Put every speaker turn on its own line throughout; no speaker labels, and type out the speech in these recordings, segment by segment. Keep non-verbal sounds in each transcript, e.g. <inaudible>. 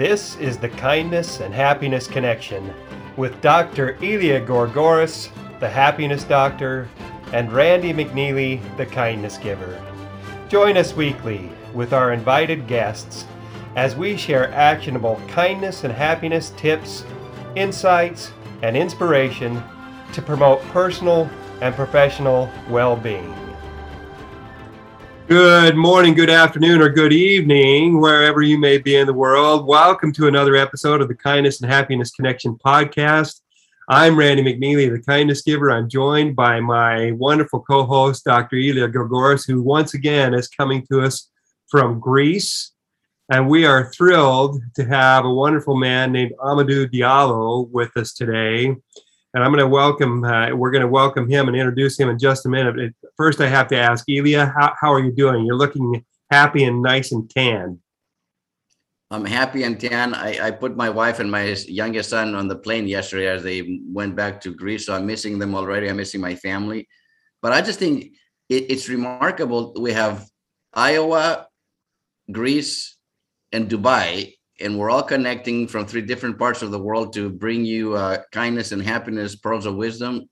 This is the Kindness and Happiness Connection with Dr. Elia Gourgouris, the Happiness Doctor, and Randy McNeely, the Kindness Giver. Join us weekly with our invited guests as we share actionable kindness and happiness tips, insights, and inspiration to promote personal and professional well being. Good morning, good afternoon, or good evening, wherever you may be in the world. Welcome to another episode of the Kindness and Happiness Connection podcast. I'm Randy McNeely, the Kindness Giver. I'm joined by my wonderful co host, Dr. Elia Gourgouris, who once again is coming to us from Greece. And we are thrilled to have a wonderful man named Amadou Diallo with us today and I'm going to welcome. Uh, we're going to welcome him and introduce him in just a minute. First, I have to ask Elia, how, how are you doing? You're looking happy and nice and tan.
I'm happy and tan. I, I put my wife and my youngest son on the plane yesterday as they went back to Greece. So I'm missing them already. I'm missing my family. But I just think it, it's remarkable. We have Iowa, Greece, and Dubai and we're all connecting from three different parts of the world to bring you uh, kindness and happiness, pearls of wisdom.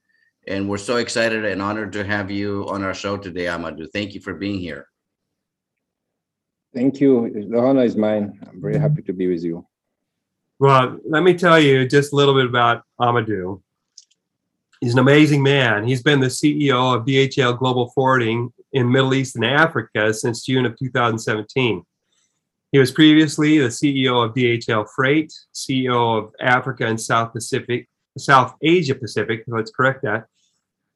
And we're so excited and honored to have you on our show today, Amadou. Thank you for being here.
Thank you. The honor is mine. I'm very mm-hmm. happy to be with you.
Well, let me tell you just a little bit about Amadou. He's an amazing man. He's been the CEO of DHL Global Forwarding in Middle East and Africa since June of 2017. He was previously the CEO of DHL Freight, CEO of Africa and South Pacific, South Asia Pacific, let's correct that,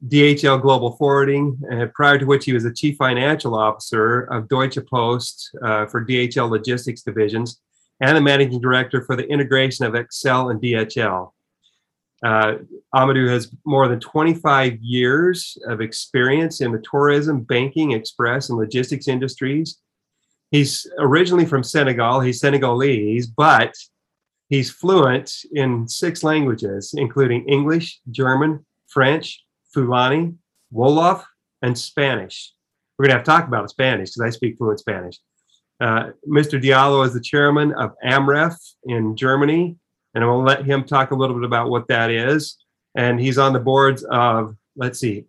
DHL Global Forwarding, and prior to which he was the Chief Financial Officer of Deutsche Post uh, for DHL Logistics Divisions and the Managing Director for the integration of Exel and DHL. Uh, Amadou has more than 25 years of experience in the tourism, banking, express, and logistics industries he's originally from Senegal. He's Senegalese, but he's fluent in six languages, including English, German, French, Fulani, Wolof, and Spanish. We're going to have to talk about Spanish because I speak fluent Spanish. Uh, Mr. Diallo is the chairman of AMREF in Germany, and I will let him talk a little bit about what that is. And he's on the boards of, let's see,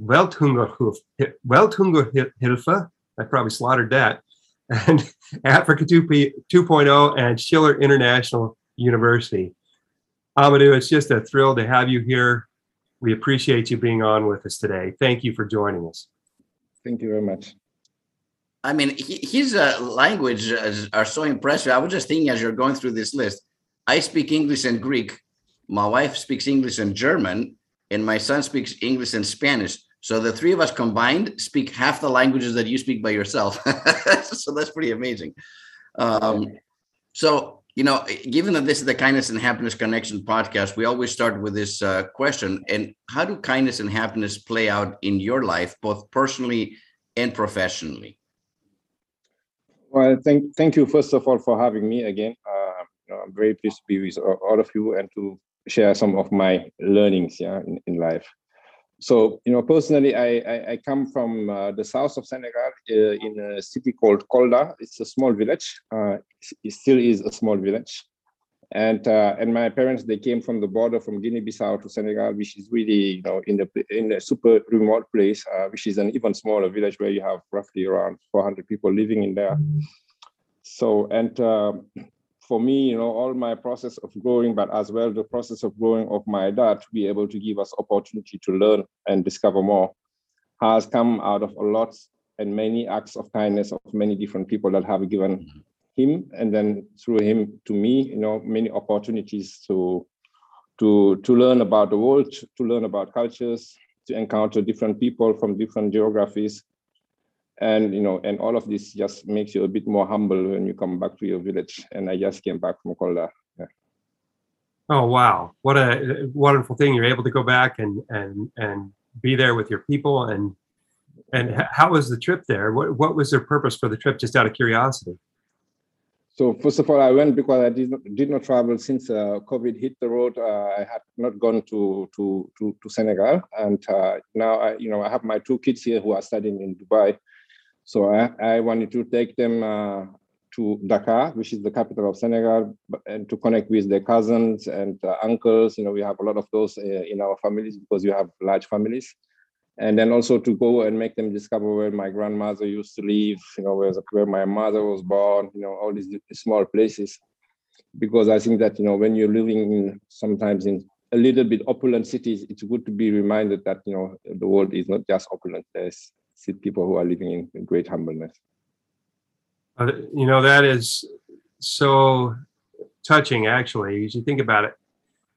Welthungerhilfe. Welthungerhilfe. I probably slaughtered that and <laughs> Africa 2.0 and Schiller International University. Amadou, it's just a thrill to have you here. We appreciate you being on with us today. Thank you for joining us.
Thank you very much.
I mean, his uh, language are so impressive. I was just thinking as you're going through this list, I speak English and Greek. My wife speaks English and German, and my son speaks English and Spanish. So the three of us combined speak half the languages that you speak by yourself. <laughs> so that's pretty amazing. Um, so, you know, given that this is the Kindness and Happiness Connection podcast, we always start with this uh, question. And how do kindness and happiness play out in your life, both personally and professionally?
Well, thank, thank you, first of all, for having me again. Uh, you know, I'm very pleased to be with all of you and to share some of my learnings yeah, in, in life so you know personally i i, I come from uh, the south of senegal uh, in a city called kolda. It's a small village uh, it still is a small village. And uh, and my parents they came from the border from guinea-bissau to senegal which is really you know in the in a super remote place uh, which is an even smaller village where you have roughly around 400 people living in there. So and uh, for me, you know, all my process of growing, but as well the process of growing of my dad to be able to give us opportunity to learn and discover more has come out of a lot and many acts of kindness of many different people that have given mm-hmm. him and then through him to me, you know, many opportunities to to to learn about the world, to learn about cultures, to encounter different people from different geographies and you know and all of this just makes you a bit more humble when you come back to your village. And i just came back from kolda. Yeah.
oh wow. What a wonderful thing. You're able to go back and and and be there with your people. And and how was the trip there? What, what was their purpose for the trip just out of curiosity?
So first of all, I went because I did not, did not travel since uh, COVID hit the road. Uh, I had not gone to to to, to Senegal, and uh, now I you know I have my two kids here who are studying in Dubai. So I, I wanted to take them uh, to Dakar, which is the capital of Senegal, and to connect with their cousins and uh, uncles. You know, we have a lot of those uh, in our families because we have large families. And then also to go and make them discover where my grandmother used to live, you know, where, where my mother was born, you know, all these small places. Because I think that, you know, when you're living in sometimes in a little bit opulent cities, it's good to be reminded that, you know, the world is not just opulent. There's people who are living in great humbleness.
Uh, you know, that is so touching, actually, as you think about it.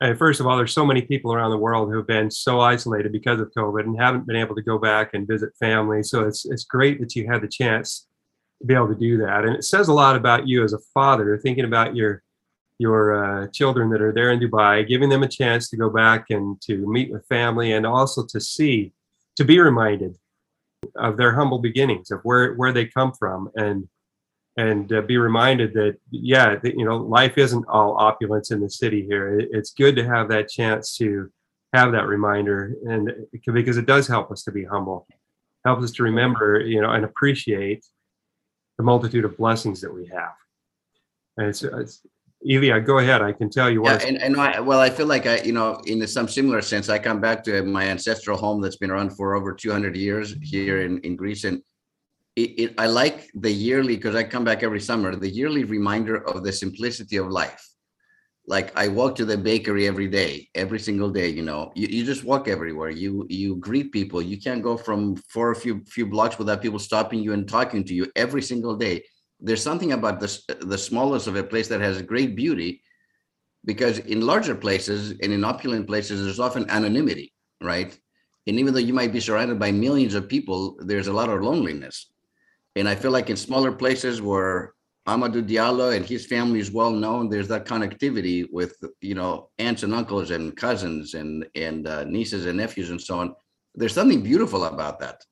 And first of all, there's so many people around the world who have been so isolated because of COVID and haven't been able to go back and visit family. So it's it's great that you had the chance to be able to do that, and it says a lot about you as a father, thinking about your your uh, children that are there in Dubai, giving them a chance to go back and to meet with family, and also to see, to be reminded of their humble beginnings, of where where they come from, and and uh, be reminded that yeah that, you know life isn't all opulence in the city here. It, it's good to have that chance to have that reminder and because it does help us to be humble. Helps us to remember you know and appreciate the multitude of blessings that we have. And it's, it's Elia, go ahead. I can tell you
what. Yeah, and, and I, well, I feel like I, you know, in some similar sense, I come back to my ancestral home that's been around for over 200 years here in, in Greece. And it, it, I like the yearly because I come back every summer. The yearly reminder of the simplicity of life. Like I walk to the bakery every day, every single day. You know, you, you just walk everywhere. You you greet people. You can't go from for a few few blocks without people stopping you and talking to you every single day. There's something about the the smallness of a place that has great beauty, because in larger places and in opulent places, there's often anonymity, right? And even though you might be surrounded by millions of people, there's a lot of loneliness and I feel like in smaller places where Amadou Diallo and his family is well known, there's that connectivity with you know aunts and uncles and cousins and and uh, nieces and nephews and so on. There's something beautiful about that,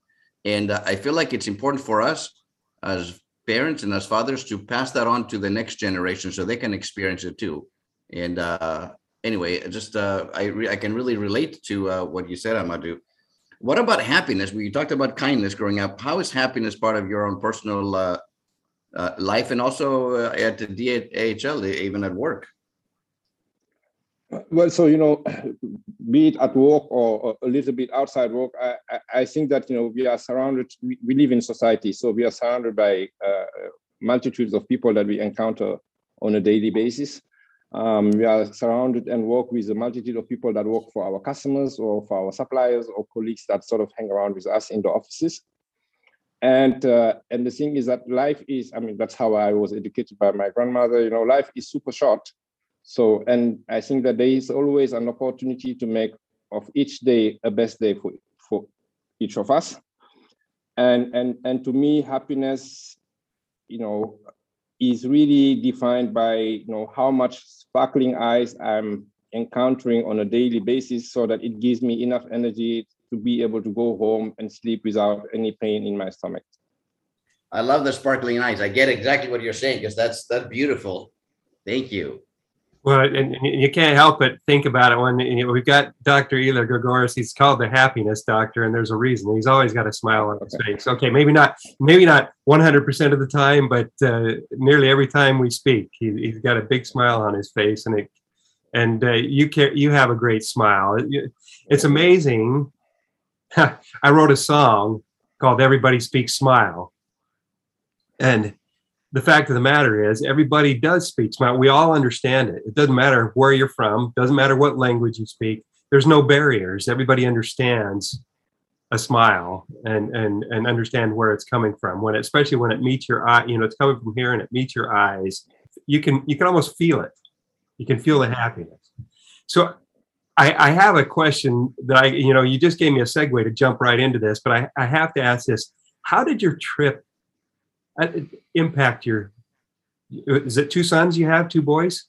and uh, I feel like it's important for us as parents and as fathers to pass that on to the next generation so they can experience it too. And uh, anyway, just uh, I re- I can really relate to uh, what you said, Amadou. What about happiness? We talked about kindness growing up. How is happiness part of your own personal uh, uh, life and also uh, at the DHL, even at work?
Well, so you know, <clears throat> be it at work or, a little bit outside work, I, I, think that you know we are surrounded. We, we live in society, so we are surrounded by uh, multitudes of people that we encounter on a daily basis. Um, we are surrounded and work with a multitude of people that work for our customers or for our suppliers or colleagues that sort of hang around with us in the offices. And uh, and the thing is that life is, I mean, that's how I was educated by my grandmother. You know, life is super short. So, and I think that there is always an opportunity to make of each day a best day for for each of us. And and and to me, happiness, you know, is really defined by you know how much sparkling eyes I'm encountering on a daily basis so that it gives me enough energy to be able to go home and sleep without any pain in my stomach.
I love the sparkling eyes. I get exactly what you're saying because that's that's beautiful. Thank you.
Well, and you can't help but think about it when you know, we've got Dr. Elia Gourgouris. He's called the happiness doctor, and there's a reason. He's always got a smile on his face. Okay, maybe not, maybe not 100% of the time, but uh, nearly every time we speak, he, has got a big smile on his face, and it, and uh, you care, you have a great smile. It, it's amazing. <laughs> I wrote a song called "Everybody Speaks Smile," and the fact of the matter is everybody does speak smile. We all understand it. It doesn't matter where you're from. Doesn't matter what language you speak. There's no barriers. Everybody understands a smile and and and understand where it's coming from. When especially when it meets your eye you know it's coming from here and it meets your eyes. You can you can almost feel it. You can feel the happiness. So I, I have a question that I, you know, you just gave me a segue to jump right into this, but I, I have to ask this. How did your trip impact your is it two sons you have two boys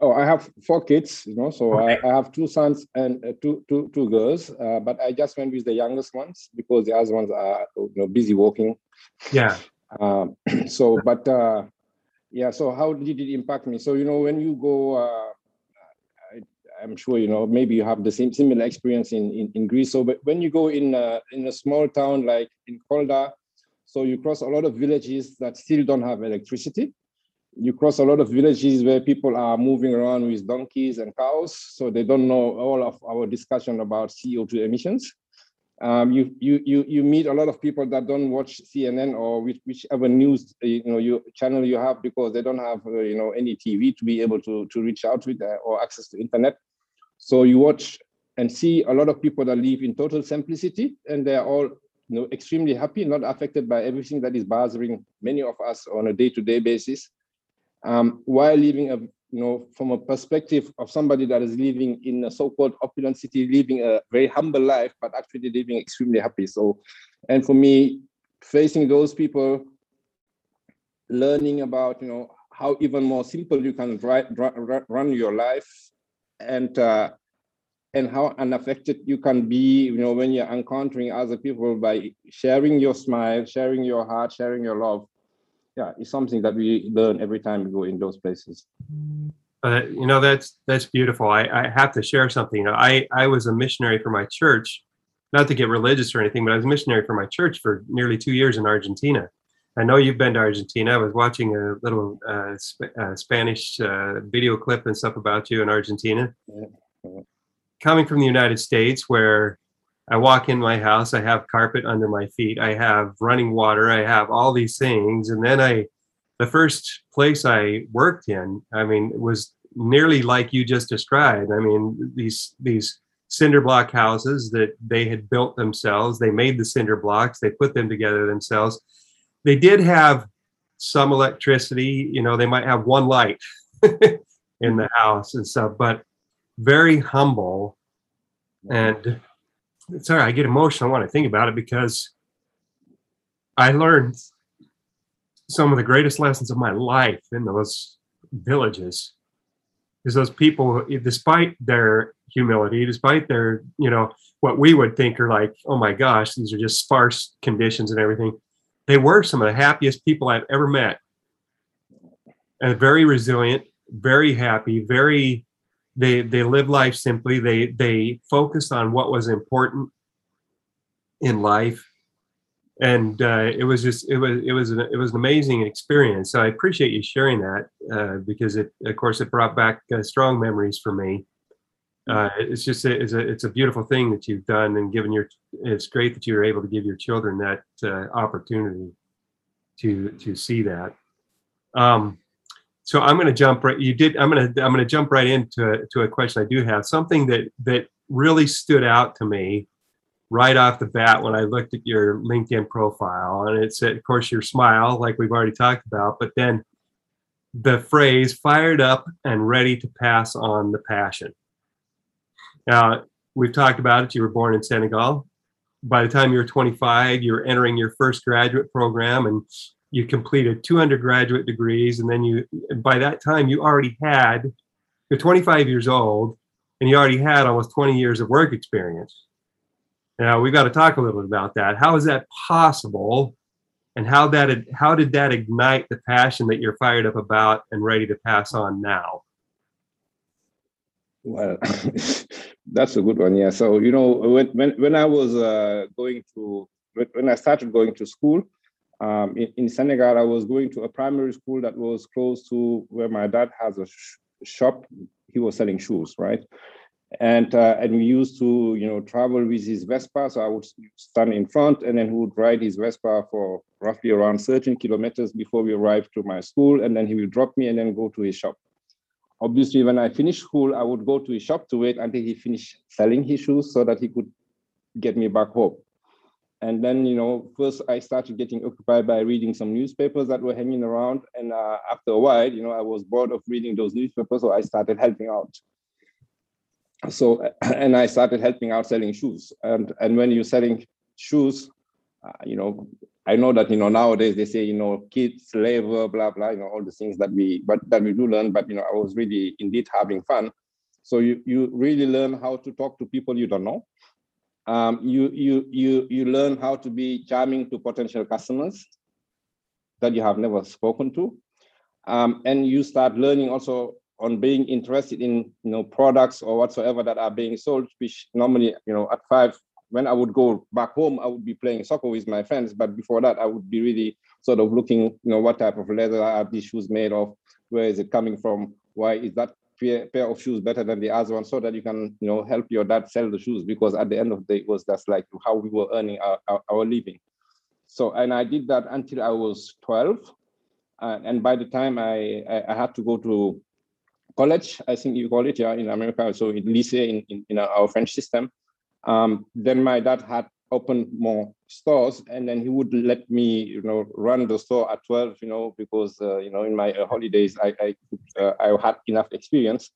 oh i have four kids you know so okay. I, I, have two sons and uh, two, two, two girls uh, but i just went with the youngest ones because the other ones are you know busy working
yeah
um, <clears throat> so but uh, yeah so how did it impact me so you know when you go uh, I, am sure you know maybe you have the same similar experience in, in, in Greece. So, but when you go in uh, in a small town like in Kolda, So you cross a lot of villages that still don't have electricity. You cross a lot of villages where people are moving around with donkeys and cows, so they don't know all of our discussion about CO2 emissions. Um, you, you, you, you meet a lot of people that don't watch CNN or which, whichever news you know you channel you have because they don't have uh, you know any TV to be able to, to reach out with uh, or access to internet. So you watch and see a lot of people that live in total simplicity and they're all you know extremely happy, not affected by everything that is bothering many of us on a day-to-day basis. Um, while living a you know, from a perspective of somebody that is living in a so-called opulent city, living a very humble life, but actually living extremely happy. So, and for me, facing those people, learning about, you know, how even more simple you can run your life and uh, and how unaffected you can be, you know, when you're encountering other people by sharing your smile, sharing your heart, sharing your love yeah, it's something that we learn every time we go in those places.
Uh, you know, that's that's beautiful. I, I have to share something. I I was a missionary for my church, not to get religious or anything, but I was a missionary for my church for nearly two years in Argentina. I know you've been to Argentina. I was watching a little uh, Sp- uh, Spanish uh, video clip and stuff about you in Argentina. Yeah. Coming from the United States, where I walk in my house, I have carpet under my feet, I have running water, I have all these things. And then I, the first place I worked in, I mean, was nearly like you just described. I mean, these, these cinder block houses that they had built themselves, they made the cinder blocks, they put them together themselves. They did have some electricity, you know, they might have one light <laughs> in the house and stuff, but very humble and sorry, I get emotional when I think about it because I learned some of the greatest lessons of my life in those villages. Because those people, despite their humility, despite their, you know, what we would think are like, oh my gosh, these are just sparse conditions and everything, they were some of the happiest people I've ever met. And very resilient, very happy, very they they lived life simply. They they focused on what was important in life. And uh, it was just it was it was an, it was an amazing experience. So i appreciate you sharing that uh, because it of course it brought back uh, strong memories for me. Uh, it's just a, it's a it's a beautiful thing that you've done and given your it's great that you were able to give your children that uh, opportunity to to see that. Um, so I'm going to jump right. You did. I'm going to. I'm going to jump right into to a question I do have. Something that that really stood out to me right off the bat when I looked at your LinkedIn profile, and it's of course your smile, like we've already talked about, but then the phrase "fired up and ready to pass on the passion." Now we've talked about it. You were born in Senegal. By the time you were 25, you were entering your first graduate program, and you completed two undergraduate degrees and then you by that time you already had you're 25 years old and you already had almost 20 years of work experience. Now we've got to talk a little bit about that. How is that possible? And how that how did that ignite the passion that you're fired up about and ready to pass on now?
Well <laughs> that's a good one yeah. So you know when when, when i was uh, going to when i started going to school um, in, in, Senegal, I was going to a primary school that was close to where my dad has a sh- shop. He was selling shoes, right? And uh, and we used to, you know, travel with his Vespa. So I would stand in front, and then he would ride his Vespa for roughly around 13 kilometers before we arrived to my school, and then he would drop me and then go to his shop. Obviously, when I finished school, I would go to his shop to wait until he finished selling his shoes so that he could get me back home. And then, you know, first I started getting occupied by reading some newspapers that were hanging around. And uh, after a while, you know, I was bored of reading those newspapers, so I started helping out. So, <clears throat> and I started helping out selling shoes. And and when you're selling shoes, uh, you know, I know that you know nowadays they say you know kids labor, blah blah, you know, all the things that we but that we do learn. But you know, I was really indeed having fun. So you you really learn how to talk to people you don't know um, you, you, you, you learn how to be charming to potential customers that you have never spoken to. Um, and you start learning also on being interested in you know products or whatsoever that are being sold, which normally you know at five when I would go back home, I would be playing soccer with my friends. But before that, I would be really sort of looking, you know, what type of leather are these shoes made of? Where is it coming from? Why is that pair, of shoes better than the other one? So that you can, you know, help your dad sell the shoes because at the end of the day, it was that's like how we were earning our, our, our living. So, and I did that until I was 12. Uh, and by the time I, I, I had to go to college, I think you call it, yeah, in America, so in lycée in, in, in our French system. Um, then my dad had opened more stores and then he would let me, you know, run the store at 12, you know, because, uh, you know, in my uh, holidays, I, I, uh, I had enough experience.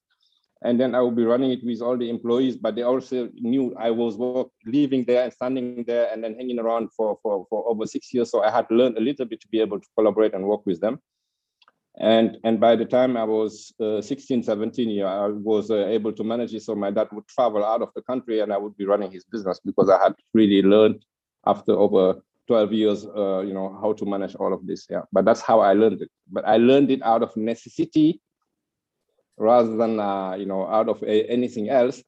And then I would be running it with all the employees, but they also knew I was work, living there and standing there and then hanging around for, for, for over six years. So I had learned a little bit to be able to collaborate and work with them and and by the time i was uh, 16 17 year i was uh, able to manage it so my dad would travel out of the country and i would be running his business because i had really learned after over 12 years uh, you know how to manage all of this yeah. But that's how i learned it. But i learned it out of necessity rather than uh, you know out of a, anything else.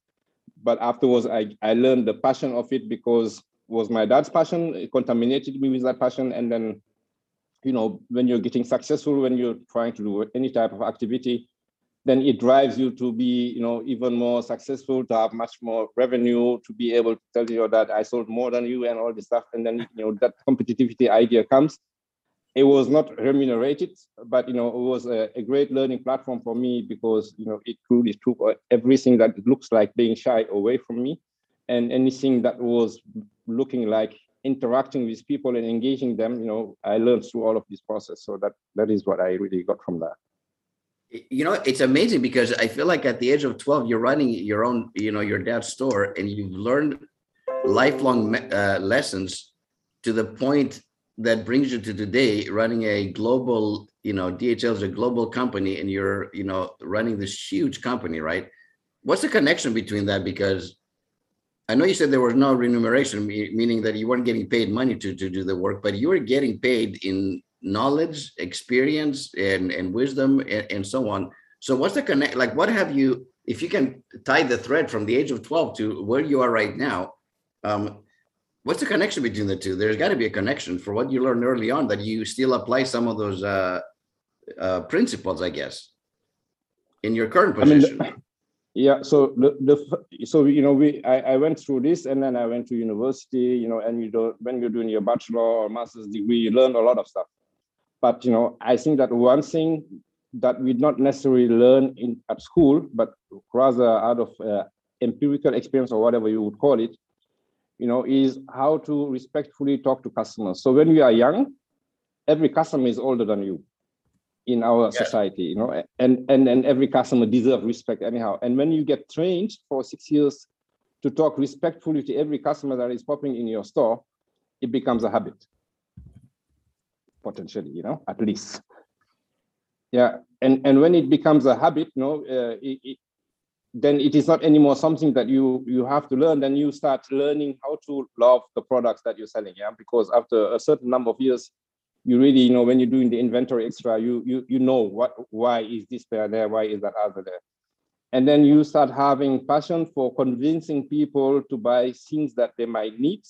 But afterwards I, I learned the passion of it because was my dad's passion it contaminated me with that passion and then you know, when you're getting successful, when you're trying to do any type of activity, then it drives you to be, you know, even more successful, to have much more revenue, to be able to tell you that I sold more than you and all this stuff. And then, you know, that competitivity idea comes. It was not remunerated, but, you know, it was a, a great learning platform for me because, you know, it truly took everything that looks like being shy away from me and anything that was looking like interacting with people and engaging them, you know, I learned through all of this process. So that that is what I really got from that.
You know, it's amazing because I feel like at the age of 12, you're running your own, you know, your dad's store and you've learned lifelong uh, lessons to the point that brings you to today running a global, you know, DHL is a global company and you're, you know, running this huge company, right? What's the connection between that? Because I know you said there was no remuneration, meaning that you weren't getting paid money to, to do the work, but you were getting paid in knowledge, experience, and, and wisdom, and, and so on. So, what's the connect? Like, what have you, if you can tie the thread from the age of 12 to where you are right now, um, what's the connection between the two? There's got to be a connection for what you learned early on that you still apply some of those uh, uh, principles, I guess, in your current position. I mean,
yeah so the, the so you know we I, I went through this and then i went to university you know and you do when you're doing your bachelor or master's degree you learn a lot of stuff. But you know i think that one thing that we not necessarily learn in at school but rather out of uh, empirical experience or whatever you would call it you know is how to respectfully talk to customers. So when we are young every customer is older than you in our yeah. society you know and and and every customer deserves respect anyhow. And when you get trained for six years to talk respectfully to every customer that is popping in your store it becomes a habit. Potentially you know at least. Yeah and and when it becomes a habit you know uh, it, it, then it is not anymore something that you you have to learn then you start learning how to love the products that you're selling yeah? Because after a certain number of years you really, you know, when you're doing the inventory extra, you you you know what why is this pair there, why is that other there, and then you start having passion for convincing people to buy things that they might need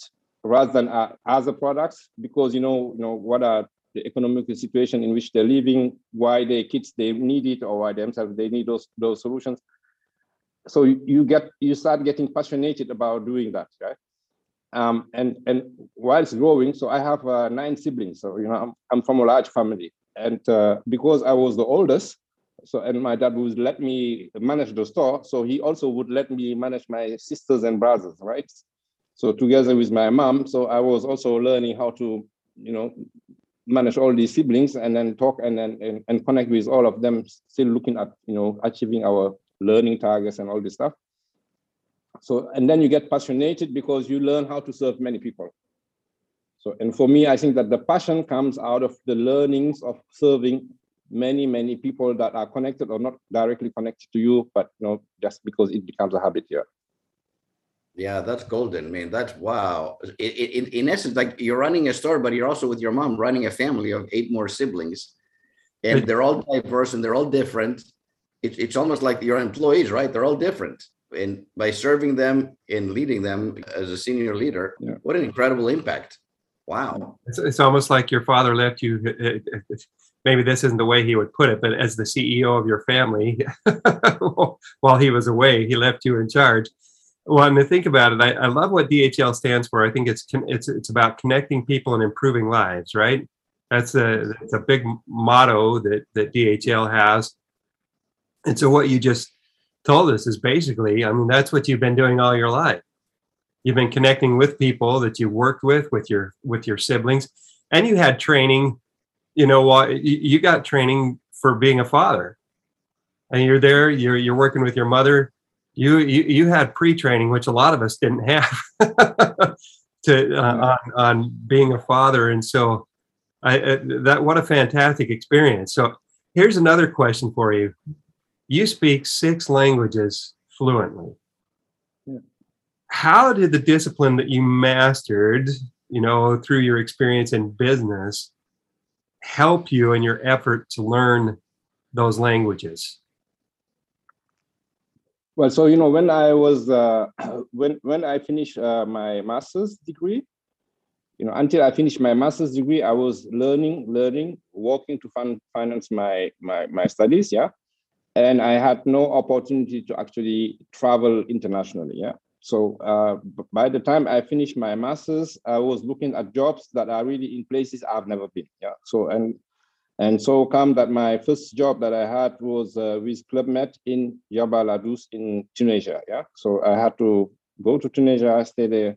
rather than uh, other products because you know you know what are the economic situation in which they're living, why their kids they need it, or why themselves they need those those solutions. So you get you start getting passionate about doing that, right? Um, and and whilst growing, so I have uh, nine siblings. So you know, I'm, I'm from a large family, and uh, because I was the oldest, so and my dad would let me manage the store, so he also would let me manage my sisters and brothers, right? So together with my mom, so I was also learning how to, you know, manage all these siblings and then talk and then and, and connect with all of them, still looking at you know achieving our learning targets and all this stuff. So, and then you get passionate because you learn how to serve many people. So, and for me, I think that the passion comes out of the learnings of serving many, many people that are connected or not directly connected to you, but you know, just because it becomes a habit here.
Yeah, that's golden, man. That's wow. In, in, in essence, like you're running a store, but you're also with your mom running a family of eight more siblings, and they're all diverse and they're all different. It, it's almost like your employees, right? They're all different and by serving them and leading them as a senior leader.
Yeah.
What an incredible impact! Wow.
It's, it's almost like your father left you. Maybe this isn't the way he would put it, but as the CEO of your family, <laughs> while he was away, he left you in charge. Well, and to think about it, I, I love what DHL stands for. I think it's it's it's about connecting people and improving lives, right? That's a it's a big motto that that DHL has. And so what you just told us is basically, I mean, that's what you've been doing all your life. You've been connecting with people that you worked with, with your with your siblings, and you had training. You know what? You got training for being a father, and you're there. You're you're working with your mother. You you you had pre-training, which a lot of us didn't have, <laughs> to uh, on on being a father, and so I uh, that what a fantastic experience. So here's another question for you. You speak six languages fluently.
Yeah.
How did the discipline that you mastered, you know, through your experience in business help you in your effort to learn those languages?
Well, so you know, when I was uh, <clears throat> when when I finished uh, my master's degree, you know, until I finished my master's degree, I was learning, learning, working to fund, finance my my my studies. Yeah, and I had no opportunity to actually travel internationally. Yeah, so uh, by the time I finished my master's, I was looking at jobs that are really in places I've never been. Yeah, so and and so come that my first job that I had was uh, with Club Med in Djerba la Douce in Tunisia. Yeah, so I had to go to Tunisia, stay there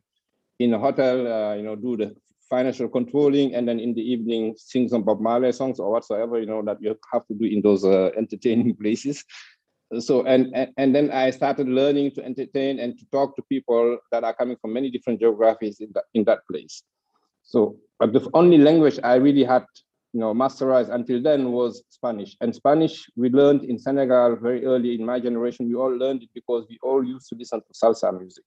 in a hotel, uh, you know, do the financial controlling, and then in the evening sing some Bob Marley songs or whatsoever, you know, that you have to do in those uh, entertaining <laughs> places. So and, and and then I started learning to entertain and to talk to people that are coming from many different geographies in that in that place. So, but the only language I really had you know, masterized until then was Spanish. And Spanish we learned in Senegal very early in my generation. We all learned it because we all used to listen to salsa music.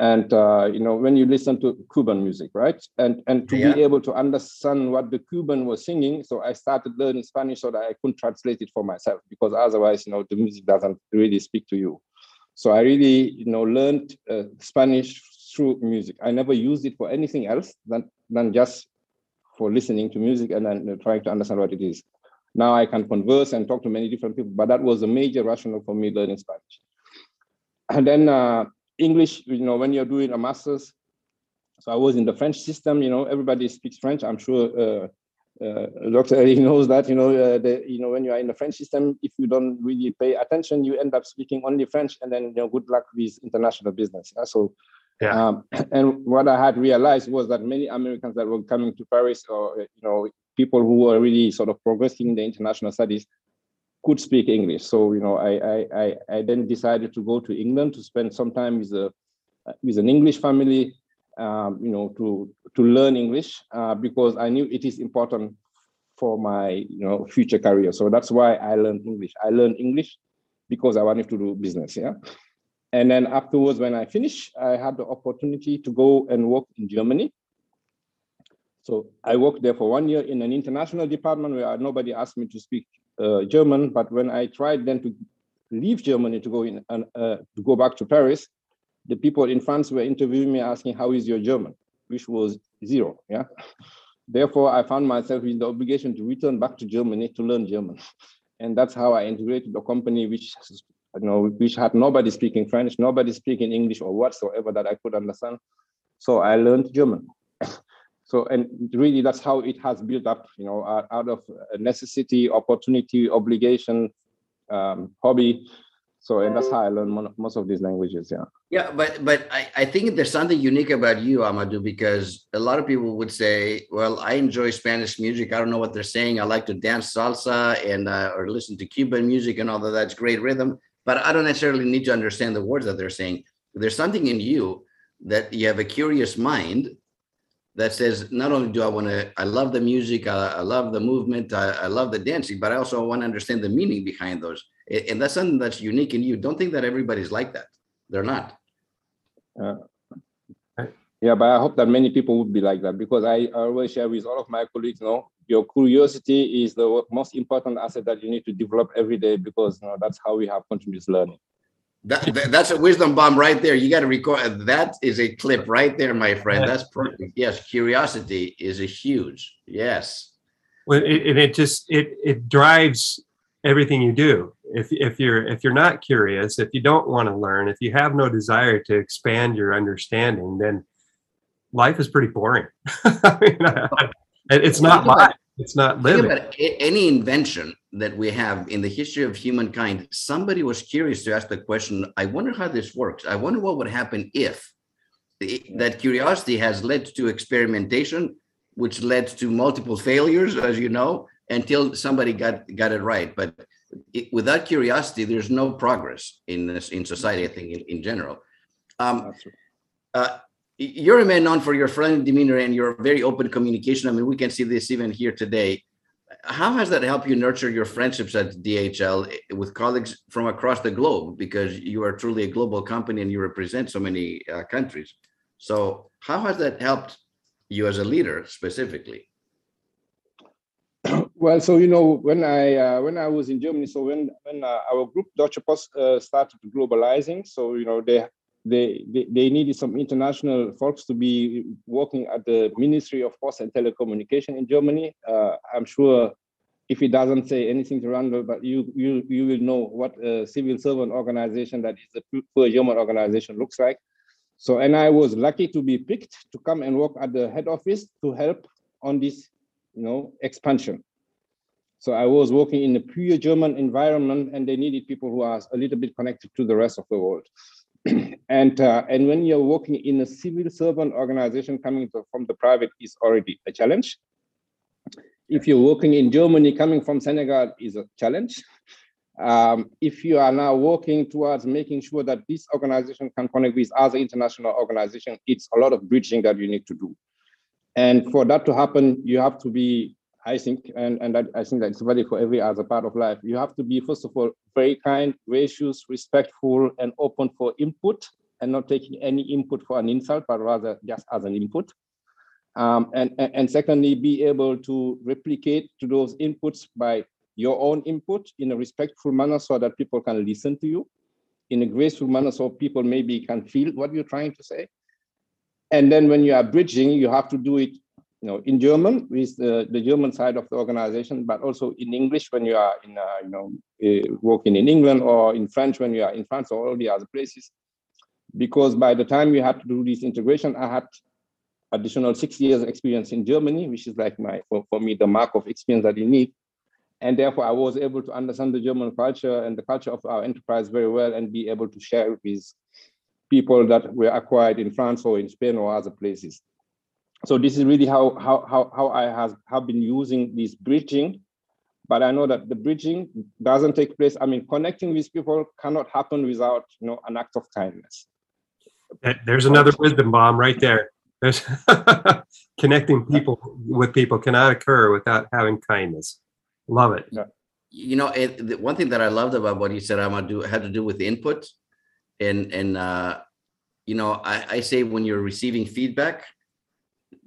And uh, you know, when you listen to Cuban music, right? And and to
Yeah.
be able to understand what the Cuban was singing, so I started learning Spanish so that I could translate it for myself because otherwise, you know, the music doesn't really speak to you. So I really, you know, learned uh, Spanish through music. I never used it for anything else than than just for listening to music and then trying to understand what it is. Now I can converse and talk to many different people, but that was a major rationale for me learning Spanish. And then uh, English, you know, when you're doing a master's, so I was in the French system, you know, everybody speaks French. I'm sure uh, uh, Dr. Eric knows that, you know, uh, the, you know, when you are in the French system, if you don't really pay attention, you end up speaking only French and then, you know, good luck with international business. yeah? So
Yeah.
um, <clears throat> and what I had realized was that many Americans that were coming to Paris, or you know, people who were really sort of progressing in the international studies, could speak English. So you know, I I I, then decided to go to England to spend some time with a with an English family, um, you know, to to learn English uh, because I knew it is important for my you know future career. So that's why I learned English. I learned English because I wanted to do business. Yeah. And then afterwards, when I finished, I had the opportunity to go and work in Germany. So I worked there for one year in an international department where nobody asked me to speak uh, German. But when I tried then to leave Germany to go in and uh, to go back to Paris, the people in France were interviewing me asking, "How is your German?" Which was zero. Yeah. <laughs> Therefore, I found myself in the obligation to return back to Germany to learn German, <laughs> and that's how I integrated a company which you know, which had nobody speaking French, nobody speaking English or whatsoever that I could understand. So I learned German. <laughs> so, and really that's how it has built up, you know, out, of necessity, opportunity, obligation, um, hobby. So, and that's how I learned most of these languages. Yeah.
Yeah, but but I, I think there's something unique about you, Amadou, because a lot of people would say, "Well, I enjoy Spanish music. I don't know what they're saying. I like to dance salsa and uh, or listen to Cuban music and all that. that's great rhythm, but I don't necessarily need to understand the words that they're saying." There's something in you that you have a curious mind that says, not only do I want to, I love the music, I, I love the movement, I, I love the dancing, but I also want to understand the meaning behind those. And that's something that's unique in you. Don't think that everybody's like that. They're not.
Uh, yeah, but I hope that many people would be like that because I always share with all of my colleagues, you know, your curiosity is the most important asset that you need to develop every day because you know that's how we have continuous learning.
That, that, that's a wisdom bomb right there. You got to record. That is a clip right there, my friend. That's perfect. Yes, curiosity is a huge yes.
Well, it, and it just it it drives everything you do. If if you're if you're not curious, if you don't want to learn, if you have no desire to expand your understanding, then life is pretty boring. <laughs> I mean, it's not life. It's not living.
any invention that we have in the history of humankind, somebody was curious to ask the question, I wonder how this works. I wonder what would happen if. That curiosity has led to experimentation, which led to multiple failures, as you know, until somebody got, got it right. But it, without curiosity, there's no progress in this in society, I think, in, in general. Um, uh, you're a man known for your friendly demeanor and your very open communication. I mean, we can see this even here today. How has that helped you nurture your friendships at DHL with colleagues from across the globe? Because you are truly a global company and you represent so many uh, countries. So, how has that helped you as a leader specifically? <clears throat>
Well, so you know, when I uh, when I was in Germany, so when when uh, our group Deutsche Post uh, started globalizing, so you know they they, they, needed some international folks to be working at the Ministry of Post and Telecommunication in Germany. Uh, I'm sure if it doesn't say anything to Randall, but you you you will know what a civil servant organization that is a poor German organization looks like. So, and I was lucky to be picked to come and work at the head office to help on this, you know, expansion. So I was working in a pure German environment, and they needed people who are a little bit connected to the rest of the world. <clears throat> and uh, and when you're working in a civil servant organization coming to, from the private is already a challenge. If you're working in Germany coming from Senegal is a challenge. Um, if you are now working towards making sure that this organization can connect with other international organizations, it's a lot of bridging that you need to do. And for that to happen, you have to be I think, and, and I think that's valid for every other part of life. You have to be, first of all, very kind, gracious, respectful, and open for input, and not taking any input for an insult, but rather just as an input. Um, and, and, and secondly, be able to replicate to those inputs by your own input in a respectful manner so that people can listen to you in a graceful manner so people maybe can feel what you're trying to say. And then when you are bridging, you have to do it you know, in German with the, the German side of the organization, but also in English when you are in, uh, you know, uh, working in England or in French when you are in France or all the other places. Because by the time we had to do this integration, I had additional six years experience in Germany, which is like my, for, for me, the mark of experience that you need. And therefore I was able to understand the German culture and the culture of our enterprise very well and be able to share it with people that were acquired in France or in Spain or other places so this is really how how how, how I has have been using this bridging. But I know that the bridging doesn't take place. I mean, connecting with people cannot happen without you know an act of kindness.
There's another wisdom bomb right there. There's <laughs> connecting people with people cannot occur without having kindness. Love it.
Yeah. You know, it, the one thing that I loved about what you said, Amadou had to do with input, and and uh, you know, I, I say when you're receiving feedback,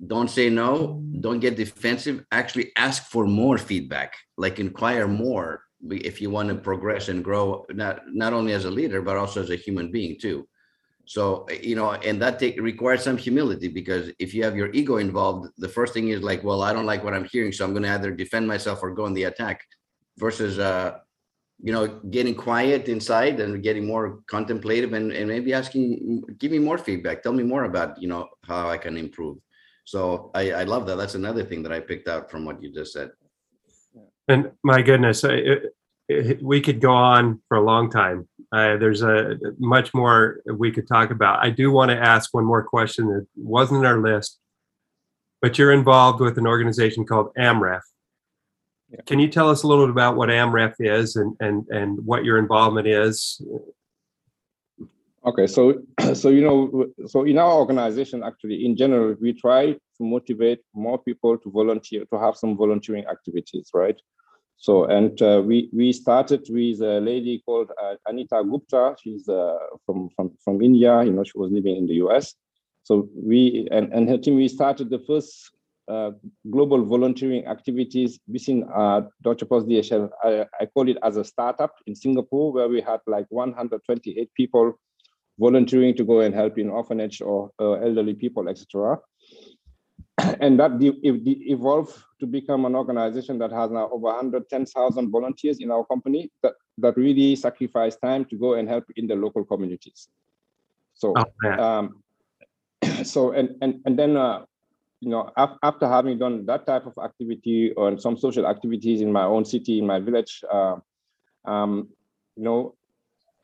don't say no don't get defensive. Actually ask for more feedback like inquire more if you want to progress and grow not not only as a leader but also as a human being too. So you know and that take, requires some humility because if you have your ego involved the first thing is like well i don't like what i'm hearing so i'm going to either defend myself or go on the attack versus uh you know getting quiet inside and getting more contemplative and, and maybe asking give me more feedback. Tell me more about you know how i can improve so I, I love that. That's another thing that I picked out from what you just said.
And my goodness, it, it, we could go on for a long time. Uh, there's a much more we could talk about. I do want to ask one more question that wasn't in our list, but you're involved with an organization called AMREF. Yeah. Can you tell us a little bit about what AMREF is and, and, and what your involvement is
Okay, so <clears throat> so you know, so in our organization, actually, in general, we try to motivate more people to volunteer, to have some volunteering activities, right? So, and uh, we we started with a lady called uh, Anita Gupta. She's uh, from from from India. You know, she was living in the U.S. So we and and her team we started the first uh, global volunteering activities within uh, Deutsche Post DHL. I, I, call it as a startup in Singapore, where we had like 128 people volunteering to go and help in orphanage or uh, elderly people, etc. And that evolved to become an organization that has now over 110,000 volunteers in our company that, that really sacrifice time to go and help in the local communities. So, oh, um, <clears throat> so and and and then uh, you know after having done that type of activity or some social activities in my own city, in my village, uh, um, you know,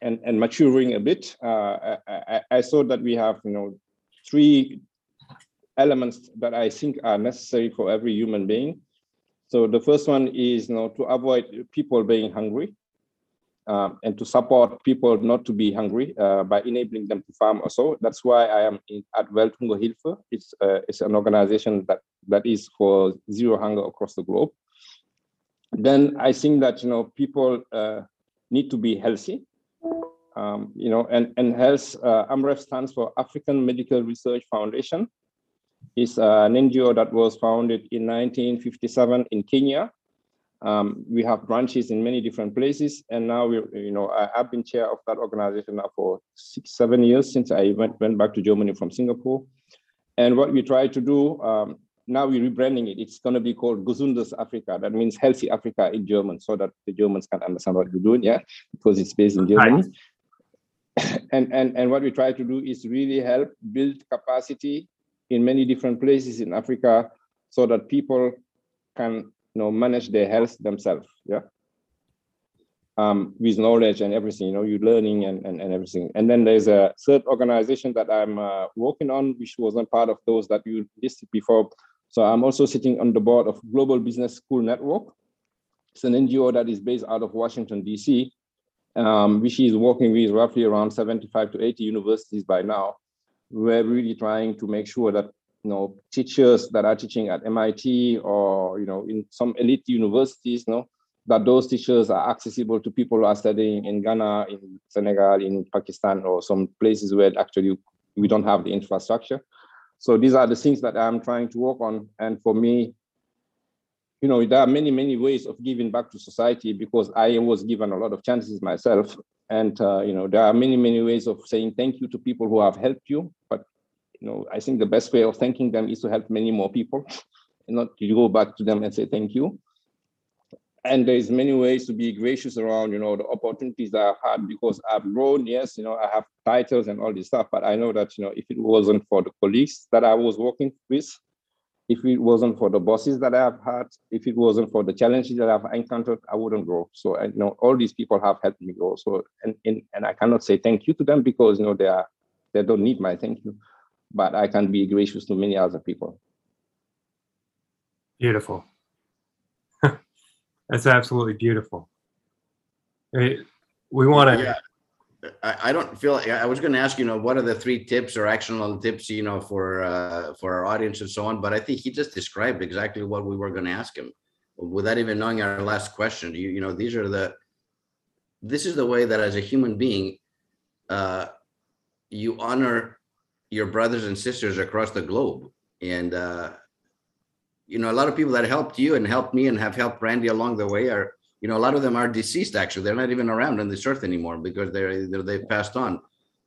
and and maturing a bit, uh, I, I saw that we have you know three elements that I think are necessary for every human being. So the first one is you know to avoid people being hungry um, and to support people not to be hungry uh, by enabling them to farm also. That's why I am in, at Welthungerhilfe. It's, uh, it's an organization that, that is for zero hunger across the globe. Then I think that, you know, people uh, need to be healthy. Um, you know, and, and health, uh, AMREF stands for African Medical Research Foundation. It's uh, an NGO that was founded in 1957 in Kenya um, we have branches in many different places, and now we, you know, I, have been chair of that organization now for six, seven years since I went went back to Germany from Singapore. And what we try to do um, now, we're rebranding it. It's going to be called Gesundes Afrika. That means healthy Africa in German, so that the Germans can understand what we're doing. Yeah, because it's based in Germany. Right. <laughs> and and and what we try to do is really help build capacity in many different places in Africa, so that people can you know manage their health themselves yeah um, with knowledge and everything you know you're learning and, and, and everything and then there's a third organization that i'm uh, working on which wasn't part of those that you listed before so i'm also sitting on the board of global business school network it's an ngo that is based out of washington dc um, which is working with roughly around 75 to 80 universities by now we're really trying to make sure that you know teachers that are teaching at MIT or you know in some elite universities, you know, that those teachers are accessible to people who are studying in Ghana, in Senegal, in Pakistan, or some places where actually we don't have the infrastructure. So these are the things that I'm trying to work on. And for me, you know, there are many, many ways of giving back to society because I was given a lot of chances myself. And, uh, you know, there are many, many ways of saying thank you to people who have helped you. But you know, I think the best way of thanking them is to help many more people, and <laughs> not to go back to them and say thank you. And there's many ways to be gracious around, you know, the opportunities that I've had because I've grown. Yes, you know, I have titles and all this stuff, but I know that you know, if it wasn't for the colleagues that I was working with, if it wasn't for the bosses that I've had, if it wasn't for the challenges that I've encountered, I wouldn't grow. So I you know all these people have helped me grow. So and, and and I cannot say thank you to them because you know they are they don't need my thank you but I can be gracious to many other people.
Beautiful. That's absolutely beautiful. We want to.
Yeah. I, I don't feel I was going to ask, you know, what are the three tips or actionable tips, you know, for uh, for our audience and so on. But I think he just described exactly what we were going to ask him, without even knowing our last question. You you know, these are the. This is the way that as a human being, uh, you honor your brothers and sisters across the globe. And, uh, you know, a lot of people that helped you and helped me and have helped Randy along the way are, you know, a lot of them are deceased, actually. They're not even around on this earth anymore because they're, they're they've passed on.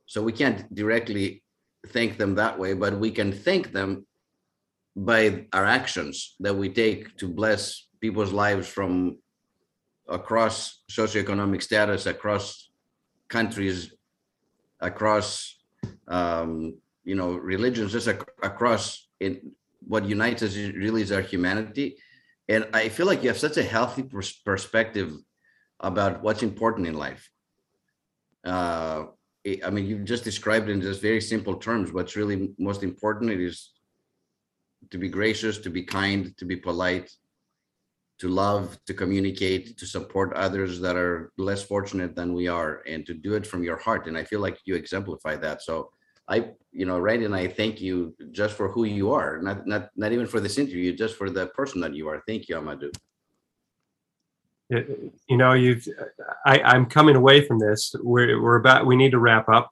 So we can't directly thank them that way, but we can thank them by our actions that we take to bless people's lives from across socioeconomic status, across countries, across um, you know religions just ac- across in what unites us really is our humanity. And i feel like you have such a healthy pers- perspective about what's important in life. Uh i mean you just described in just very simple terms. What's really most important it is to be gracious to be kind to be polite to love to communicate to support others that are less fortunate than we are and to do it from your heart. And i feel like you exemplify that. So I, you know, Randy and I thank you just for who you are, not not not even for this interview, just for the person that you are. Thank you, Amadou.
You know, you've. I, I'm coming away from this. We're we're about. We need to wrap up.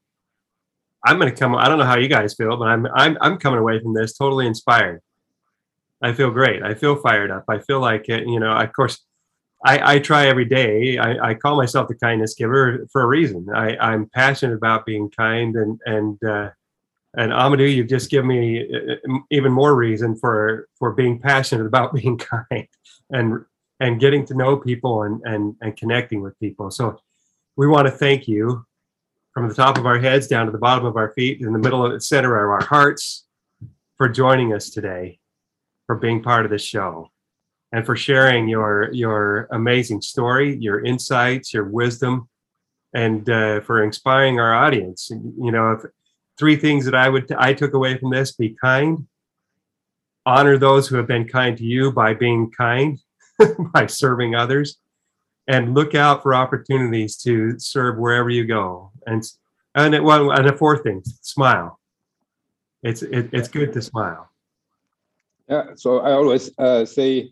I'm going to come. I don't know how you guys feel, but I'm I'm I'm coming away from this totally inspired. I feel great. I feel fired up. I feel like uh, you know. Of course, I, I try every day. I, I call myself the kindness giver for a reason. I, I'm passionate about being kind, and and uh, and Amadou, you've just given me uh, even more reason for for being passionate about <laughs> being kind and and getting to know people and and and connecting with people. So we want to thank you from the top of our heads down to the bottom of our feet, in the middle of the center of our hearts, for joining us today, for being part of this show, and for sharing your your amazing story, your insights, your wisdom, and uh, for inspiring our audience. You know, if, three things that I would I took away from this: be kind, honor those who have been kind to you by being kind, <laughs> by serving others, and look out for opportunities to serve wherever you go. And and it, well, and the fourth thing, smile. It's it, it's good to smile.
Yeah. So I always uh, say,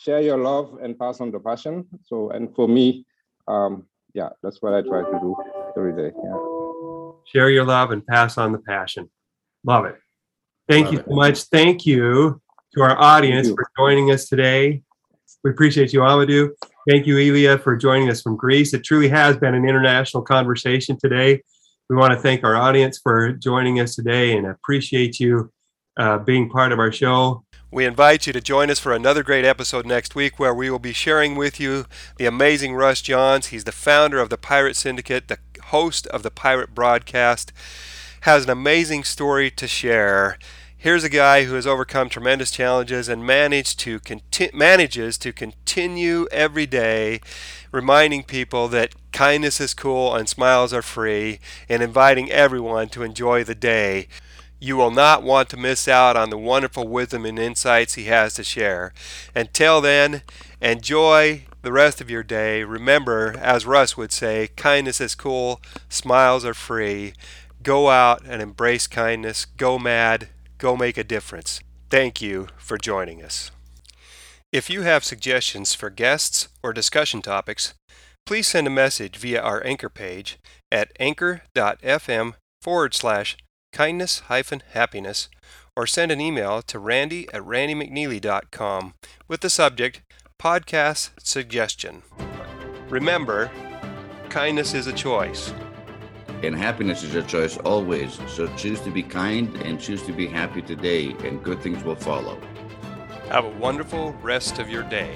share your love and pass on the passion. So and for me, um, yeah, that's what I try to do every day. Yeah.
Share your love and pass on the passion. Love it. Thank
Love
you
it.
so much. Thank you to our audience for joining us today. We appreciate you, Amadou. Thank you, Elia, for joining us from Greece. It truly has been an international conversation today. We want to thank our audience for joining us today and appreciate you uh, being part of our show. We invite you to join us for another great episode next week where we will be sharing with you the amazing Russ Johns. He's the founder of the Pirate Syndicate, the host of the Pirate Broadcast, has an amazing story to share. Here's a guy who has overcome tremendous challenges and managed to conti- manages to continue every day reminding people that kindness is cool and smiles are free and inviting everyone to enjoy the day. You will not want to miss out on the wonderful wisdom and insights he has to share. Until then, enjoy the rest of your day. Remember, as Russ would say, kindness is cool, smiles are free. Go out and embrace kindness. Go mad. Go make a difference. Thank you for joining us. If you have suggestions for guests or discussion topics, please send a message via our anchor page at anchor.fm forward slash kindness hyphen happiness or send an email to randy at randymcneely.com with the subject podcast suggestion. Remember, kindness is a choice.
And happiness is a choice always. So choose to be kind and choose to be happy today, and good things will follow.
Have a wonderful rest of your day.